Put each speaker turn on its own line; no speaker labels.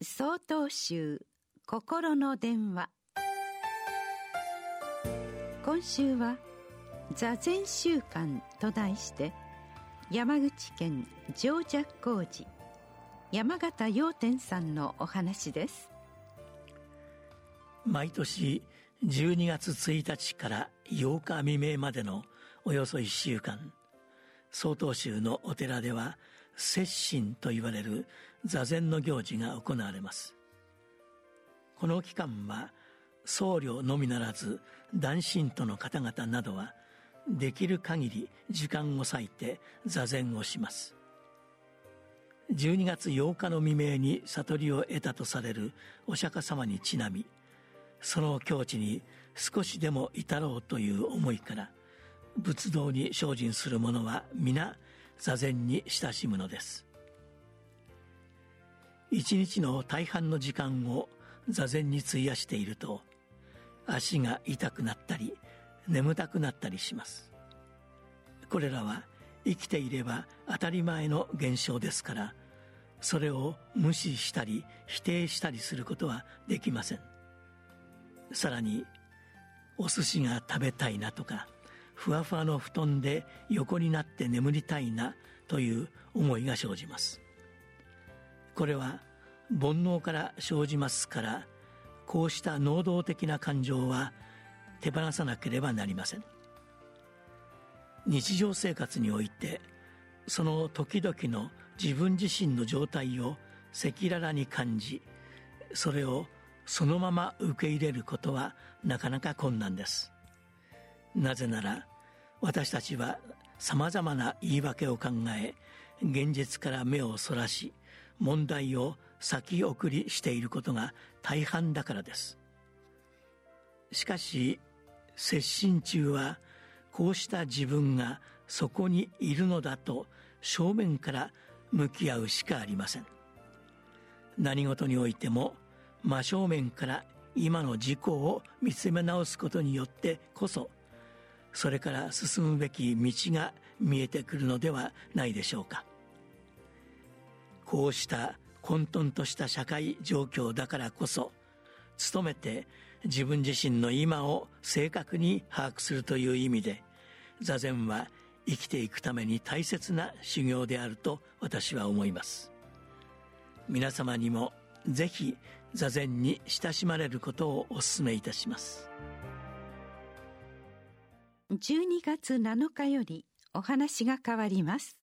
総統集心の電話。今週は「座禅週間」と題して山口県上尺工事山形陽天さんのお話です。
毎年12月1日から8日未明までのおよそ1週間曹洞宗のお寺では摂心と言われる座禅の行事が行われます。この期間は僧侶のみならず男信徒の方々などはできる限り時間を割いて座禅をします。12月8日の未明に悟りを得たとされるお釈迦様にちなみその境地に少しでも至ろうという思いから仏道に精進する者は皆座禅に親しむのです。一日の大半の時間を座禅に費やしていると足が痛くなったり眠たくなったりします。これらは生きていれば当たり前の現象ですからそれを無視したり否定したりすることはできません。さらにお寿司が食べたいなとかふわふわの布団で横になって眠りたいなという思いが生じます。これは煩悩から生じますからこうした能動的な感情は手放さなければなりません。日常生活においてその時々の自分自身の状態を赤裸々に感じそれをそのまま受け入れることはなかなか困難です。なぜなら私たちはさまざまな言い訳を考え現実から目をそらし問題を先送りしていることが大半だからです。しかし接心中はこうした自分がそこにいるのだと正面から向き合うしかありません。何事においても真正面から今の自己を見つめ直すことによってこそそれから進むべき道が見えてくるのではないでしょうか。こうした混沌とした社会状況だからこそ努めて自分自身の今を正確に把握するという意味で座禅は生きていくために大切な修行であると私は思います。皆様にもぜひ座禅に親しまれることをお勧めいたします。
12月7日よりお話が変わります。